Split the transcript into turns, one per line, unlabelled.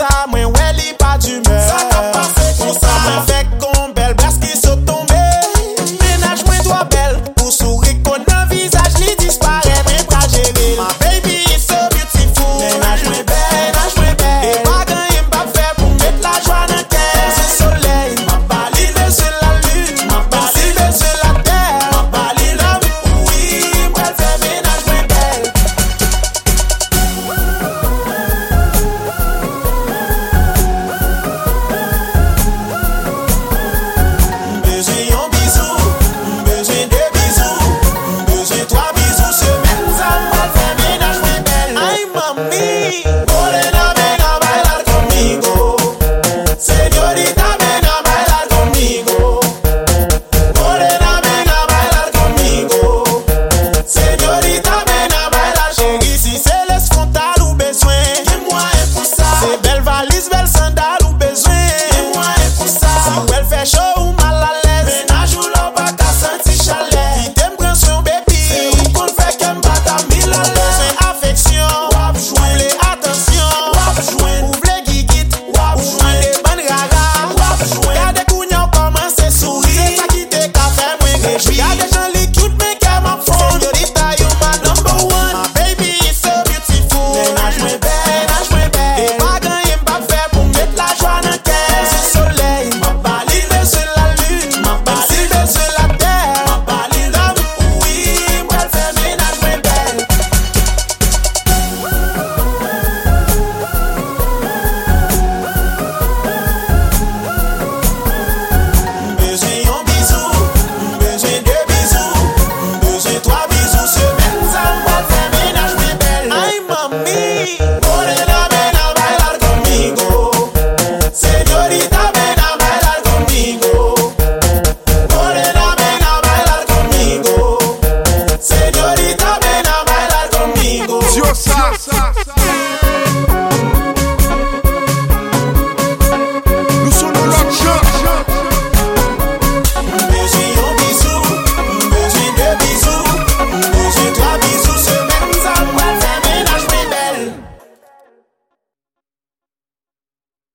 Time moi, ouais.